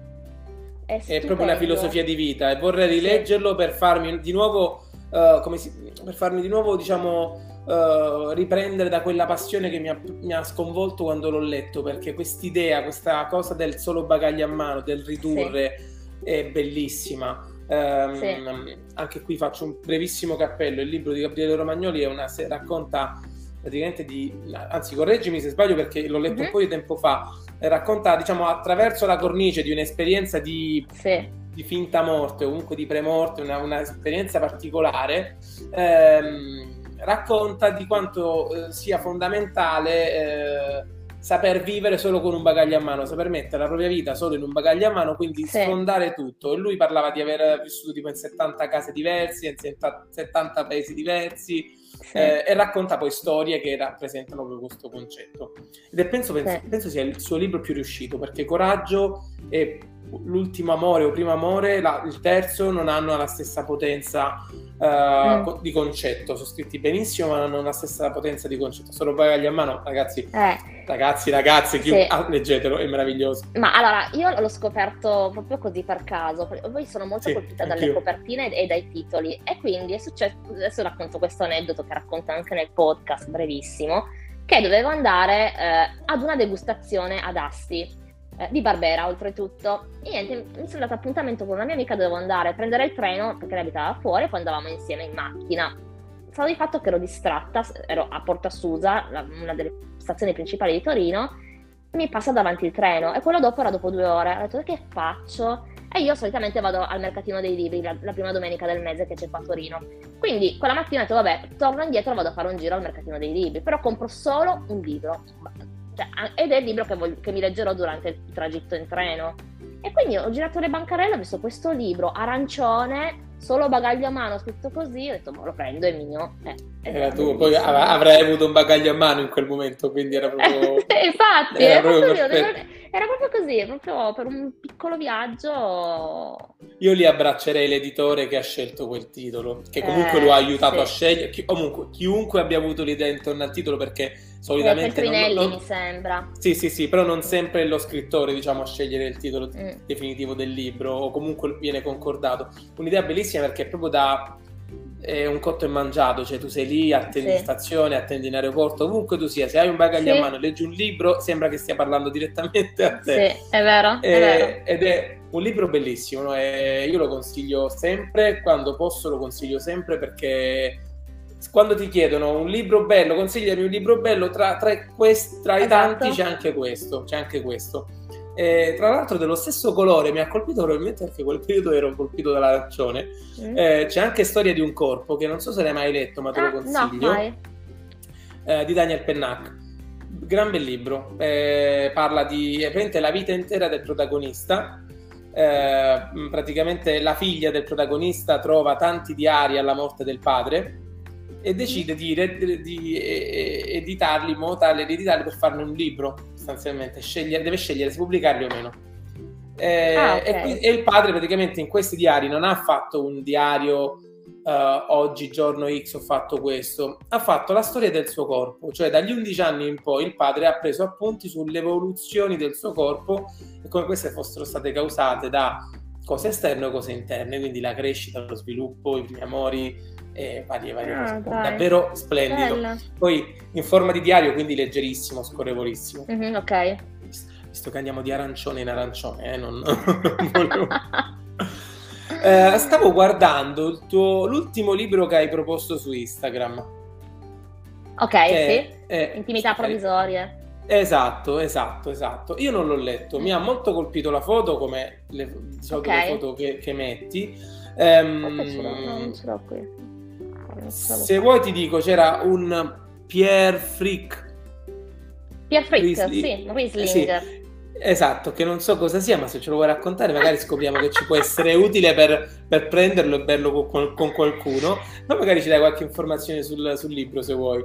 È, è, proprio una filosofia di vita e vorrei rileggerlo per farmi di nuovo uh, come si, per farmi di nuovo, diciamo, uh, riprendere da quella passione che mi ha, mi ha, sconvolto quando l'ho letto, perché quest'idea, questa cosa del solo bagaglio a mano, del ridurre, sì. è bellissima. Um, sì. Anche qui faccio un brevissimo cappello. Il libro di Gabriele Romagnoli è una, racconta praticamente di, anzi correggimi se sbaglio perché l'ho letto mm-hmm. un po' di tempo fa, racconta diciamo attraverso la cornice di un'esperienza di sì di finta morte o comunque di premorte, una, una esperienza particolare, ehm, racconta di quanto eh, sia fondamentale eh, saper vivere solo con un bagaglio a mano, saper mettere la propria vita solo in un bagaglio a mano, quindi sì. sfondare tutto. E lui parlava di aver vissuto tipo in 70 case diverse, in 70 paesi diversi, sì. eh, e racconta poi storie che rappresentano proprio questo concetto. Ed è, penso, penso, sì. penso sia il suo libro più riuscito, perché coraggio e l'ultimo amore o primo amore, la, il terzo non hanno la stessa potenza uh, mm. di concetto. Sono scritti benissimo, ma non hanno la stessa potenza di concetto. Solo bagagli a mano, ragazzi. Eh. Ragazzi, ragazzi, chi... sì. ah, leggetelo, è meraviglioso. Ma allora, io l'ho scoperto proprio così per caso. Poi sono molto sì, colpita dalle copertine e dai titoli. E quindi è successo. Adesso racconto questo aneddoto che racconta anche nel podcast, brevissimo. Che dovevo andare eh, ad una degustazione ad Asti eh, di Barbera oltretutto. E niente, mi sono dato appuntamento con una mia amica, dovevo andare a prendere il treno perché lei abitava fuori e poi andavamo insieme in macchina. Stavo di fatto che ero distratta, ero a Porta Susa, una delle stazioni principali di Torino, e mi passa davanti il treno e quello dopo era dopo due ore. Ho detto che faccio? E io solitamente vado al mercatino dei libri la, la, prima domenica del mese che c'è qua a Torino. Quindi quella mattina ho detto, vabbè, torno indietro e vado a fare un giro al mercatino dei libri, però compro solo un libro cioè, ed è il libro che, voglio, che, mi leggerò durante il tragitto in treno. E quindi ho girato le bancarelle, ho visto questo libro arancione, solo bagaglio a mano, scritto così, ho detto, ma lo prendo, è mio. Eh, era tu, poi av- avrai avuto un bagaglio a mano in quel momento, quindi era proprio... [laughs] Infatti, era, era, proprio proprio era, proprio così, proprio per un piccolo viaggio. Io lì abbraccerei l'editore che ha scelto quel titolo, che comunque eh, lo ha aiutato sì. a scegliere, chi- comunque chiunque abbia avuto l'idea intorno al titolo perché solitamente Feltrinelli non, non, mi sembra. Sì, sì, sì, però non sempre è lo scrittore, diciamo, a scegliere il titolo mm. definitivo del libro o comunque viene concordato. Un'idea bellissima perché è proprio da è un cotto e mangiato, cioè tu sei lì, attendi sì. in stazione, attendi in aeroporto, ovunque tu sia, se hai un bagaglio sì. a mano, leggi un libro, sembra che stia parlando direttamente a te. Sì, è vero. È, è vero. Ed è un libro bellissimo, no? io lo consiglio sempre, quando posso lo consiglio sempre perché quando ti chiedono un libro bello, consigliami un libro bello, tra, tra, quest, tra esatto. i tanti c'è anche questo, c'è anche questo. Eh, tra l'altro dello stesso colore mi ha colpito probabilmente perché quel periodo ero colpito dall'arancione. Mm. Eh, c'è anche Storia di un corpo che non so se l'hai mai letto, ma te ah, lo consiglio. No, eh, di Daniel Pennac. Gran bel libro. Eh, parla di la vita intera del protagonista. Eh, praticamente la figlia del protagonista trova tanti diari alla morte del padre e decide di, di, di editarli in modo tale di editarli per farne un libro sostanzialmente. Scegliere, deve scegliere se pubblicarli o meno. Eh, ah, okay. e, e, il padre praticamente in questi diari non ha fatto un diario uh, oggi giorno X ho fatto questo. Ha fatto la storia del suo corpo cioè dagli 11 anni in poi il padre ha preso appunti sulle evoluzioni del suo corpo e come queste fossero state causate da cose esterne o cose interne quindi la crescita, lo sviluppo, i primi amori e varie, varie ah, cose. Davvero splendido. Bella. Poi in forma di diario, quindi leggerissimo, scorrevolissimo. Mm-hmm, ok. Visto che andiamo di arancione in arancione, eh, non, [laughs] non eh, stavo guardando tuo, l'ultimo libro che hai proposto su Instagram. Ok, sì. È, Intimità provvisorie. Esatto, esatto, esatto. Io non l'ho letto, mi ha molto colpito la foto, come le, di solito okay. le foto che, che metti. Non ce l'ho qui. Se vuoi ti dico, c'era un Pierre Frick. Pierre Frick, Riesling. sì, Riesling. Sì. Esatto, che non so cosa sia, ma se ce lo vuoi raccontare magari scopriamo che ci può essere utile per, per prenderlo e berlo con, con, qualcuno, ma magari ci dai qualche informazione sul, sul libro se vuoi.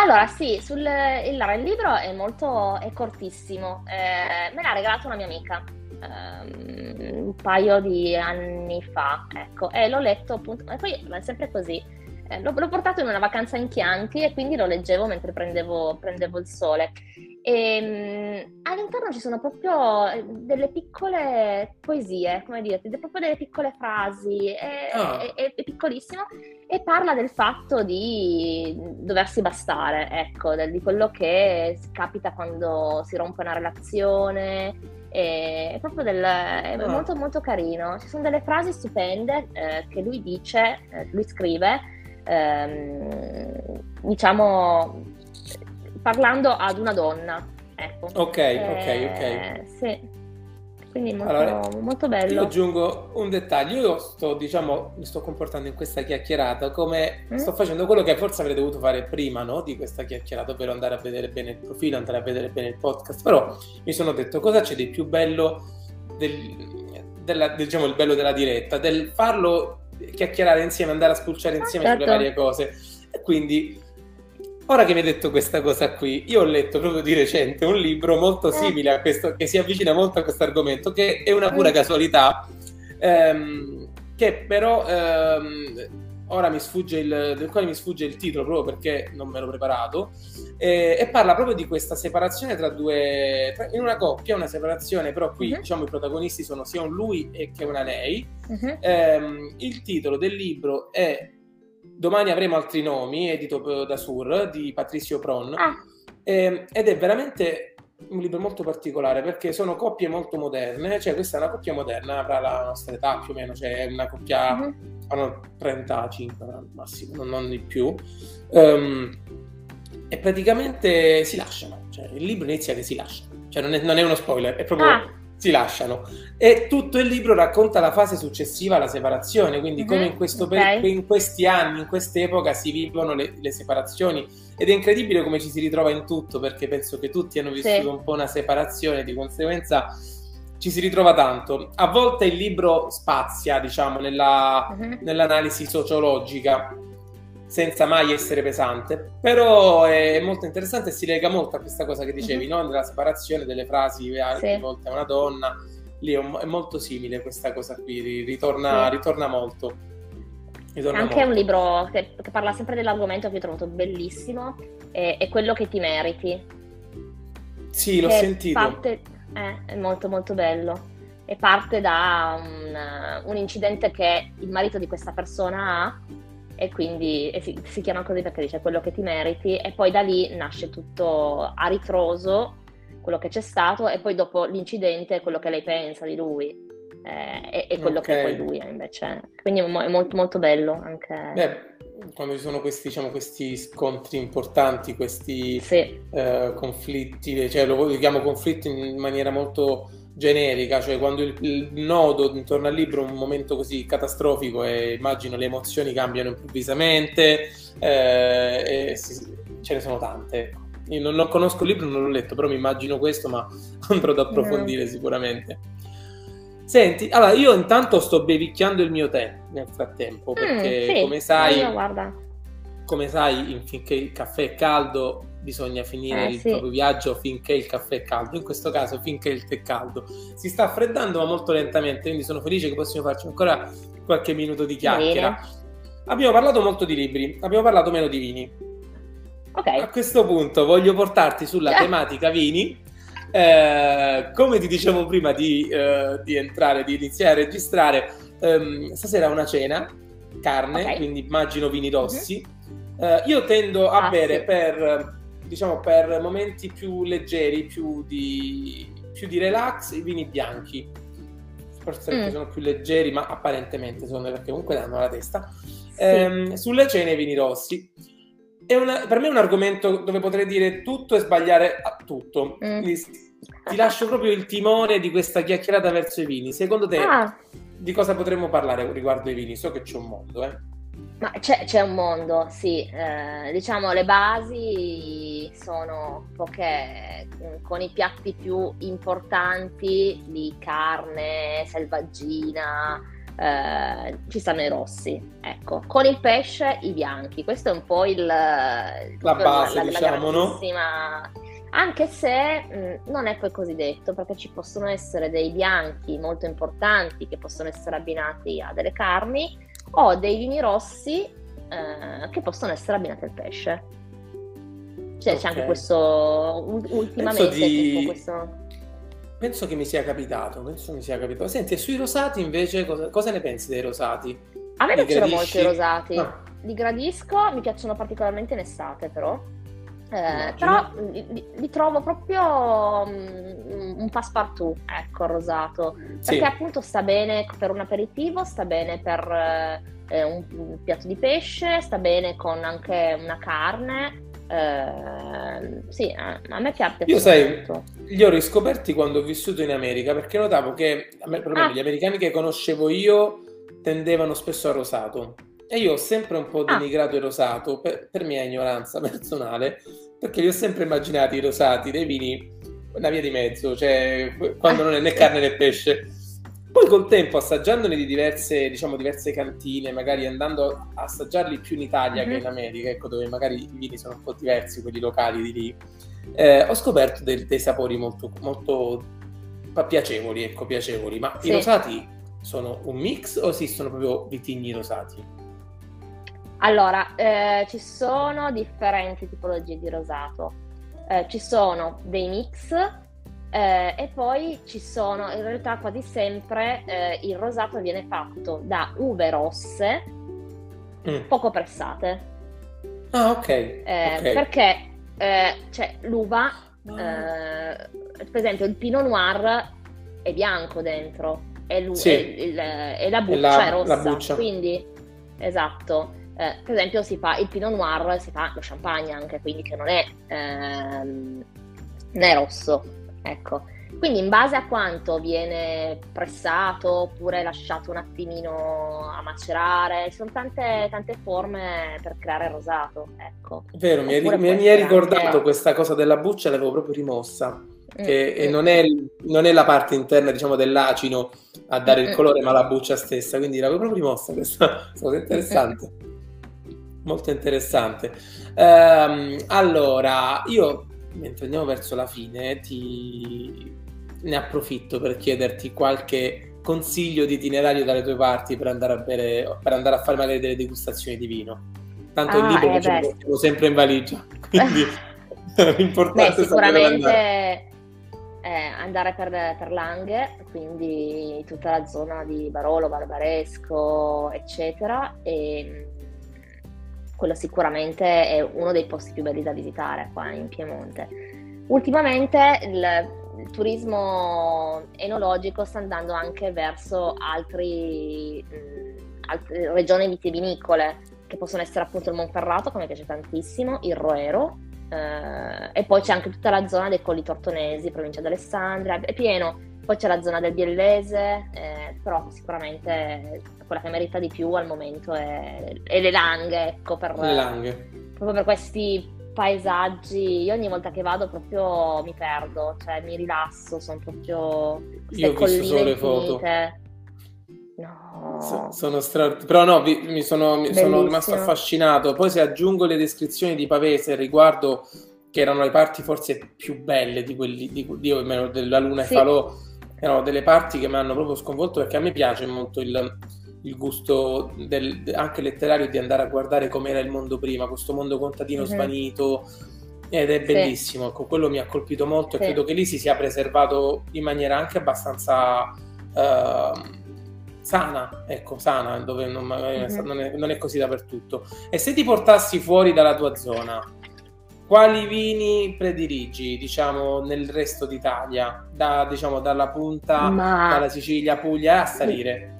Allora, sì, sul, il, il libro è molto, è cortissimo, eh, me l'ha regalato una mia amica um, un paio di anni fa, ecco, e l'ho letto appunto, e poi è sempre così. Eh, l'ho, l'ho, portato in una vacanza in Chianti e quindi lo leggevo mentre prendevo, prendevo il sole. E, um, all'interno ci sono proprio eh, delle piccole poesie, come dire, proprio delle piccole frasi, è, oh. è, è, è, piccolissimo e parla del fatto di doversi bastare, ecco, di quello che capita quando si rompe una relazione, è proprio del, è oh. molto molto carino. Ci sono delle frasi stupende eh, che lui dice, eh, lui scrive, ehm, diciamo, parlando ad una donna. Ecco. Ok, eh, ok, ok. Sì quindi molto, allora, molto bello. Io aggiungo un dettaglio, io sto, diciamo, mi sto comportando in questa chiacchierata come mm? sto facendo quello che forse avrei dovuto fare prima no? di questa chiacchierata, ovvero andare a vedere bene il profilo, andare a vedere bene il podcast, però mi sono detto cosa c'è di più bello del, della, diciamo, il bello della diretta, del farlo chiacchierare insieme, andare a spulciare insieme certo. sulle varie cose. E quindi Ora che mi hai detto questa cosa qui, io ho letto proprio di recente un libro molto eh. simile a questo, che si avvicina molto a questo argomento, che è una pura mm. casualità, ehm, che però ehm, ora mi sfugge il, del quale mi sfugge il titolo proprio perché non me l'ho preparato, eh, e parla proprio di questa separazione tra due, tra, in una coppia, una separazione, però qui uh-huh. diciamo i protagonisti sono sia un lui che una lei. Uh-huh. Eh, il titolo del libro è Domani avremo altri nomi, edito da Sur, di Patrizio Pron. Ah. Eh, ed è veramente un libro molto particolare perché sono coppie molto moderne, cioè questa è una coppia moderna, avrà la nostra età più o meno, cioè una coppia, mm-hmm. hanno 35 al massimo, non, di più, um, e praticamente si lasciano, cioè il libro inizia che si lasciano, cioè non è, non è uno spoiler, è proprio... Ah si lasciano. E tutto il libro racconta la fase successiva alla separazione, quindi mm-hmm. come in, okay. per- in, questi anni, in quest'epoca si vivono le, le, separazioni. Ed è incredibile come ci si ritrova in tutto, perché penso che tutti hanno vissuto sì. un po' una separazione, di conseguenza ci si ritrova tanto. A volte il libro spazia, diciamo, nella, mm-hmm. nell'analisi sociologica senza mai essere pesante, però è molto interessante e si lega molto a questa cosa che dicevi, mm-hmm. no? della separazione delle frasi sì. volte a una donna, lì è, è, molto simile questa cosa qui, ritorna, sì. ritorna molto. Anche un libro che, che, parla sempre dell'argomento che ho trovato bellissimo, è, è quello che ti meriti. Sì, l'ho sentito. Parte, eh, è molto molto bello. e parte da un, un, incidente che il marito di questa persona ha e quindi e si, si, chiama così perché dice quello che ti meriti e poi da lì nasce tutto a ritroso quello che c'è stato e poi dopo l'incidente quello che lei pensa di lui eh, e, quello okay. che poi lui è invece. Quindi è molto molto bello anche. Beh, quando ci sono questi, diciamo, questi scontri importanti, questi sì. eh, conflitti, cioè lo chiamo conflitti in maniera molto generica, cioè quando il, il, nodo intorno al libro è un momento così catastrofico e immagino le emozioni cambiano improvvisamente, eh, si, ce ne sono tante. Io non, non, conosco il libro, non l'ho letto, però mi immagino questo, ma [laughs] andrò ad approfondire no. sicuramente. Senti, allora io intanto sto bevicchiando il mio tè nel frattempo, mm, perché mm, sì. come sai, come sai, finché il caffè è caldo bisogna finire eh, il sì. proprio viaggio finché il caffè è caldo, in questo caso finché il tè è caldo. Si sta freddando ma molto lentamente, quindi sono felice che possiamo farci ancora qualche minuto di chiacchiera. Abbiamo parlato molto di libri, abbiamo parlato meno di vini. Okay. A questo punto voglio portarti sulla yeah. tematica vini. Eh, come ti dicevo prima di, eh, di, entrare, di iniziare a registrare, ehm, stasera una cena, carne, okay. quindi immagino vini rossi. Mm-hmm. Eh, io tendo a ah, bere sì. per diciamo per momenti più leggeri, più di, più di relax, i vini bianchi. Forse mm. sono più leggeri, ma apparentemente sono perché comunque danno la testa. Sì. Ehm, sulle cene i vini rossi. Una, per me è un argomento dove potrei dire tutto e sbagliare a tutto. Mm. Ti, ti lascio proprio il timore di questa chiacchierata verso i vini. Secondo te, ah. di cosa potremmo parlare riguardo ai vini? So che c'è un mondo, eh. Ma c'è, c'è, un mondo, sì. Eh, diciamo le basi sono poche, con i piatti più importanti di carne, selvaggina, eh, ci stanno i rossi. Ecco, con il pesce i bianchi. Questo è un po' il, la base, la, la, diciamo, la no? Anche se mh, non è poi così detto, perché ci possono essere dei bianchi molto importanti che possono essere abbinati a delle carni ho dei vini rossi eh, che possono essere abbinati al pesce. Cioè okay. c'è anche questo ultimamente di... questo... Penso che mi sia capitato, penso mi sia capitato. Senti, e sui rosati invece cosa, cosa ne pensi dei rosati? A me Li piacciono gradisci? molto i rosati. Ah. Li gradisco, mi piacciono particolarmente in estate però. Eh, però li, li, trovo proprio um, un passepartout, ecco, il rosato, perché sì. appunto sta bene per un aperitivo, sta bene per eh, un, un, piatto di pesce, sta bene con anche una carne. Eh, sì, a, a, me piace. Io sai, li ho riscoperti quando ho vissuto in America, perché notavo che me, ah. gli americani che conoscevo io tendevano spesso a rosato. E io ho sempre un po' ah. denigrato ah. il rosato per, per, mia ignoranza [laughs] personale, perché li ho sempre immaginati i rosati dei vini una via di mezzo, cioè quando non è né [laughs] carne né pesce. Poi col tempo, assaggiandoli di diverse, diciamo, diverse cantine, magari andando a assaggiarli più in Italia mm-hmm. che in America, ecco, dove magari i vini sono un po' diversi, quelli locali di lì, eh, ho scoperto dei, dei sapori molto, molto piacevoli, ecco, piacevoli. Ma sì. i rosati sono un mix o esistono proprio vitigni rosati? Allora, eh, ci sono differenti tipologie di rosato. Eh, ci sono dei mix eh, e poi ci sono, in realtà quasi sempre eh, il rosato viene fatto da uve rosse mm. poco pressate. Ah, ok. Eh, okay. Perché eh, cioè, l'uva, ah. per esempio il Pinot Noir è bianco dentro e, sì. la buccia la, è rossa. Buccia. Quindi, esatto. Eh, per esempio si fa il Pinot Noir, si fa lo champagne anche, quindi che non è, ehm, non è rosso, ecco. Quindi in base a quanto viene pressato oppure lasciato un attimino a macerare, ci sono tante, tante forme per creare il rosato, ecco. Vero, mi, hai ricordato anche... questa cosa della buccia, l'avevo proprio rimossa, mm, che mm, non, è, non, è, la parte interna, diciamo, dell'acino a dare mm, il colore, ma la buccia stessa, quindi l'avevo proprio rimossa questa [laughs] cosa interessante molto interessante. Um, allora, io mentre andiamo verso la fine, ti ne approfitto per chiederti qualche consiglio di itinerario dalle tue parti per andare a, bere, per andare a fare magari delle degustazioni di vino. Tanto ah, il libro eh, ce lo sempre in valigia, [laughs] quindi l'importante beh, sicuramente eh, andare per, per Langhe, quindi tutta la zona di Barolo, Barbaresco, eccetera. E mm, quello sicuramente è uno dei posti più belli da visitare qua in Piemonte. Ultimamente il, il turismo enologico sta andando anche verso altri, mh, mm, altre regioni vitivinicole, che possono essere appunto il Monferrato, che mi piace tantissimo, il Roero, eh, e poi c'è anche tutta la zona dei Colli Tortonesi, provincia di Alessandria, è pieno. Poi c'è la zona del Biellese, eh, però sicuramente quella che merita di più al momento è, è le Langhe, ecco, per, le Langhe. proprio per questi paesaggi. Io ogni volta che vado proprio mi perdo, cioè mi rilasso, sono proprio Io ho visto solo le foto. No. So, sono straordinario. Però no, vi, mi, sono, mi sono, rimasto affascinato. Poi se aggiungo le descrizioni di Pavese riguardo che erano le parti forse più belle di quelli di, di, di della Luna sì. e Falò, erano delle parti che mi hanno proprio sconvolto perché a me piace molto il, il gusto del, anche letterario di andare a guardare com'era il mondo prima, questo mondo contadino mm-hmm. svanito ed è bellissimo. Sì. Ecco, quello mi ha colpito molto sì. e credo che lì si sia preservato in maniera anche abbastanza uh, sana, ecco, sana, dove non, mm-hmm. non, è, non, è, così dappertutto. E se ti portassi fuori dalla tua zona, quali vini prediligi, diciamo, nel resto d'Italia? Da, diciamo, dalla punta, Ma... dalla Sicilia, Puglia a salire?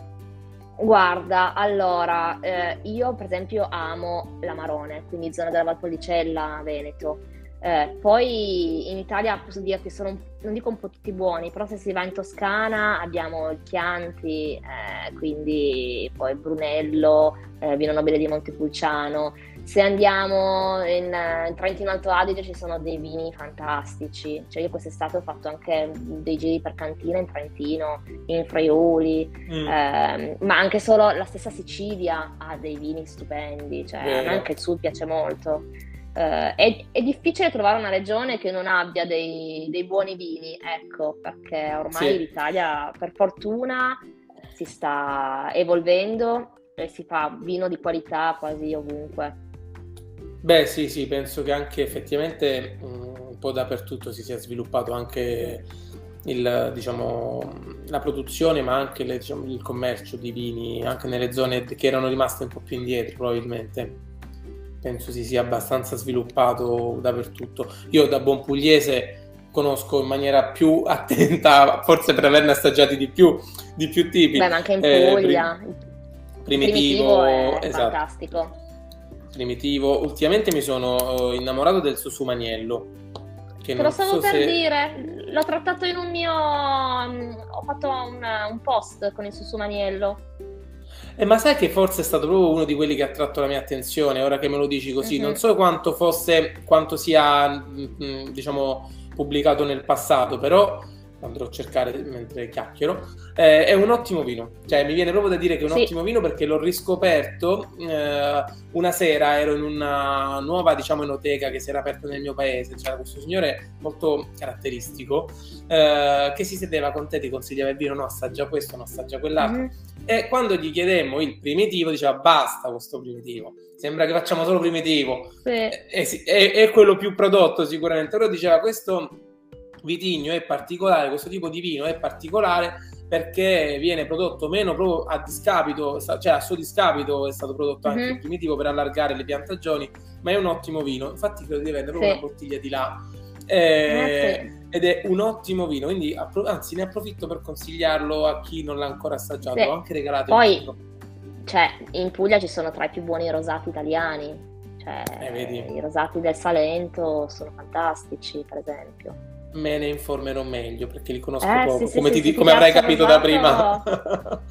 Guarda, allora, eh, io per esempio amo l'Amarone, quindi zona della Valpolicella, Veneto. Eh, poi in Italia posso dire che sono, non dico un po' tutti buoni, però se si va in Toscana abbiamo il Chianti, eh, quindi poi Brunello, eh, Vino Nobile di Montepulciano. Se andiamo in, in, Trentino Alto Adige ci sono dei vini fantastici, cioè io quest'estate ho fatto anche dei giri per cantina in Trentino, in Friuli, mm. Ehm, ma anche solo la stessa Sicilia ha dei vini stupendi, cioè anche il sud piace molto eh, è, è, difficile trovare una regione che non abbia dei, dei buoni vini, ecco, perché ormai sì. l'Italia, per fortuna, si sta evolvendo e si fa vino di qualità quasi ovunque. Beh, sì, sì, penso che anche effettivamente un po' dappertutto si sia sviluppato anche il, diciamo, la produzione, ma anche le, diciamo, il commercio di vini, anche nelle zone che erano rimaste un po' più indietro, probabilmente penso si sia abbastanza sviluppato dappertutto. Io da buon pugliese conosco in maniera più [laughs] attenta, forse per averne assaggiati di più, di più tipi. Beh, ma anche in eh, Puglia. Eh, primitivo, primitivo è esatto. fantastico. Primitivo. Ultimamente mi sono innamorato del susumaniello. Che Te lo stavo so per se... dire, l'ho trattato in un mio... Mm, ho fatto un, un post con il susumaniello. Eh, ma sai che forse è stato proprio uno di quelli che ha attratto la mia attenzione, ora che me lo dici così. Uh-huh. Non so quanto fosse, quanto sia, mm, mm, diciamo, pubblicato nel passato, però andrò a cercare mentre chiacchiero. Eh, è un ottimo vino, cioè mi viene proprio da dire che è un sì. ottimo vino perché l'ho riscoperto eh, una sera, ero in una nuova diciamo enoteca che si era aperta nel mio paese, c'era questo signore molto caratteristico eh, che si sedeva con te, ti consigliava il vino, no assaggia questo, no assaggia quell'altro mm-hmm. e quando gli chiedemmo il primitivo diceva basta questo primitivo sembra che facciamo solo primitivo sì. è, è, è quello più prodotto sicuramente, però diceva questo vitigno è particolare, questo tipo di vino è particolare perché viene prodotto meno proprio a discapito, cioè a suo discapito è stato prodotto anche mm-hmm. il primitivo per allargare le piantagioni, ma è un ottimo vino. Infatti credo di vendere proprio sì. una bottiglia di là. Eh, sì. Ed è un ottimo vino, quindi anzi ne approfitto per consigliarlo a chi non l'ha ancora assaggiato. Sì. Ho anche regalato Poi, cioè, in Puglia ci sono tra i più buoni rosati italiani. Cioè, eh, i rosati del Salento sono fantastici, per esempio me ne informerò meglio perché li conosco eh, poco, sì, come, sì, ti, come avrai capito da prima. [laughs]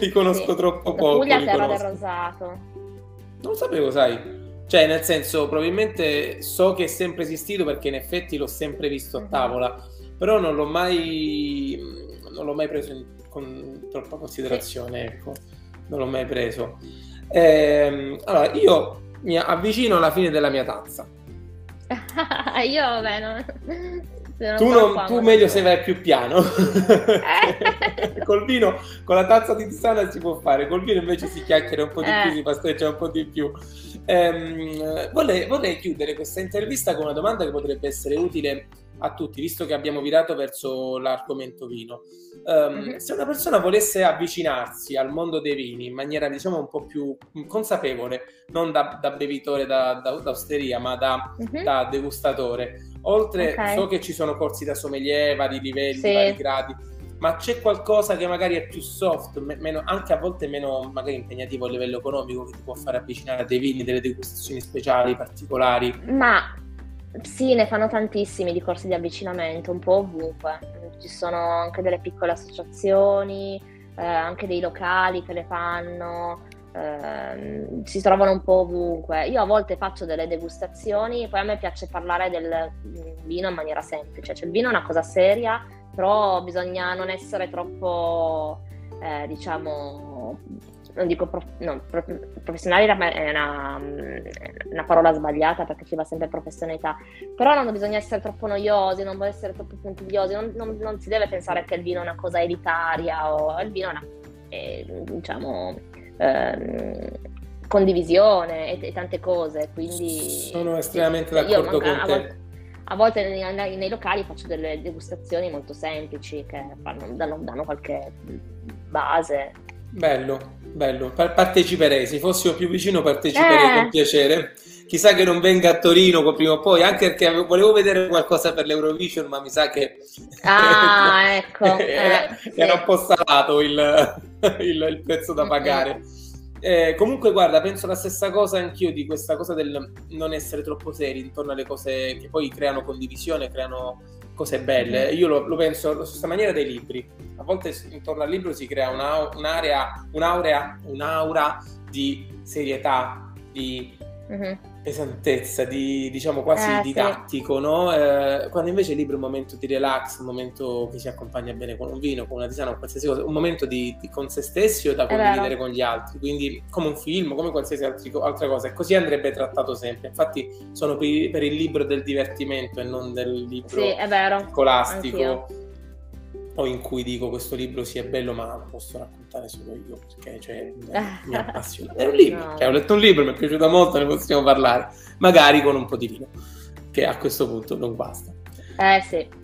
li conosco troppo poco. Puglia terra del rosato. Non lo sapevo, sai. Cioè, nel senso, probabilmente so che è sempre esistito perché in effetti l'ho sempre visto a mhm. tavola, uh-huh. però non l'ho mai, non l'ho mai preso in, con troppa considerazione, ecco. Non l'ho mai preso. Ehm, allora, io mi avvicino alla fine della mia tazza. [laughs] io, vabbè, no tu, non, tu meglio se vai più piano. [laughs] col vino, con la tazza di tisana si può fare, col vino invece si chiacchiera un po' di eh. più, si pasteggia un po' di più. Ehm, vorrei, vorrei, chiudere questa intervista con una domanda che potrebbe essere utile a tutti, visto che abbiamo virato verso l'argomento vino. Um, mm-hmm. Se una persona volesse avvicinarsi al mondo dei vini in maniera diciamo un po' più consapevole, non da, da bevitore da, da, da, osteria, ma da, mm-hmm. da degustatore, oltre okay. so che ci sono corsi da sommelier, vari livelli, sì. vari gradi, ma c'è qualcosa che magari è più soft, meno, anche a volte meno magari impegnativo a livello economico, che ti può fare avvicinare a dei vini, delle degustazioni speciali, particolari? Ma sì, ne fanno tantissimi di corsi di avvicinamento, un po' ovunque. Ci sono anche delle piccole associazioni, eh, anche dei locali che le fanno, eh, si trovano un po' ovunque. Io a volte faccio delle degustazioni, poi a me piace parlare del vino in maniera semplice, cioè il vino è una cosa seria, però bisogna non essere troppo, eh, diciamo, non dico prof, no, professionale è una, una, parola sbagliata perché ci va sempre professionalità, però non bisogna essere troppo noiosi, non può essere troppo puntigliosi, non, non, non, si deve pensare che il vino è una cosa elitaria o il vino è una, è, diciamo, ehm, condivisione e, e, tante cose, quindi... Sono estremamente d'accordo con te. Volte, a volte nei, nei, locali faccio delle degustazioni molto semplici che fanno, danno, danno qualche base. Bello, bello. parteciperei, se fossi più vicino parteciperei eh. con piacere. Chissà che non venga a Torino prima o poi, anche perché volevo vedere qualcosa per l'Eurovision, ma mi sa che ah, [laughs] ecco. era, eh, era un po' salato il, [laughs] il, il prezzo da pagare. Mm-hmm. Eh, comunque, guarda, penso la stessa cosa anch'io di questa cosa del non essere troppo seri intorno alle cose che poi creano condivisione, creano cose belle. Mm-hmm. Io lo, lo penso allo stessa maniera dei libri. A volte intorno al libro si crea una, un'area, un'aurea, un'aura di serietà, di mm-hmm pesantezza, di diciamo quasi eh, didattico, sì. no? Eh, quando invece il libro è un momento di relax, un momento che si accompagna bene con un vino, con una tisana, con qualsiasi cosa, un momento di, di con se stessi o da condividere con gli altri, quindi come un film, come qualsiasi altri, altra cosa, e così andrebbe trattato sempre. Infatti sono per, per il libro del divertimento e non del libro sì, scolastico. Anch'io o in cui dico questo libro sia bello ma lo posso raccontare solo io perché cioè, [laughs] mi appassiona è un libro, no. cioè, ho letto un libro mi è piaciuto molto ne possiamo parlare magari con un po' di vino che a questo punto non basta. Eh sì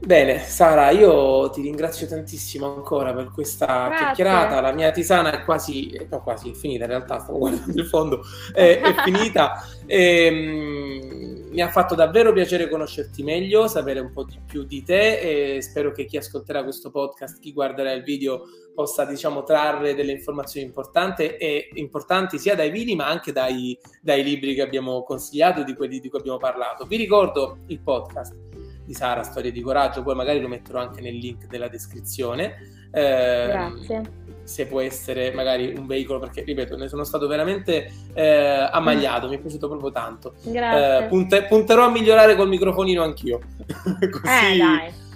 Bene, Sara, io ti ringrazio tantissimo ancora per questa Grazie. chiacchierata. La mia tisana è quasi, no, quasi è finita, in realtà stavo [laughs] guardando il fondo, è, è [laughs] finita. E, um, mi ha fatto davvero piacere conoscerti meglio, sapere un po' di più di te e spero che chi ascolterà questo podcast, chi guarderà il video possa diciamo trarre delle informazioni importanti, e, importanti sia dai vini ma anche dai, dai libri che abbiamo consigliato e di quelli di cui abbiamo parlato. Vi ricordo il podcast di Sara, Storie di Coraggio, poi magari lo metterò anche nel link della descrizione. Eh, Grazie. Se può essere magari un veicolo, perché ripeto, ne sono stato veramente eh, ammagliato, mm. mi è piaciuto proprio tanto. Grazie. Eh, punte- punterò a migliorare col microfonino anch'io. [laughs] Così... Eh, dai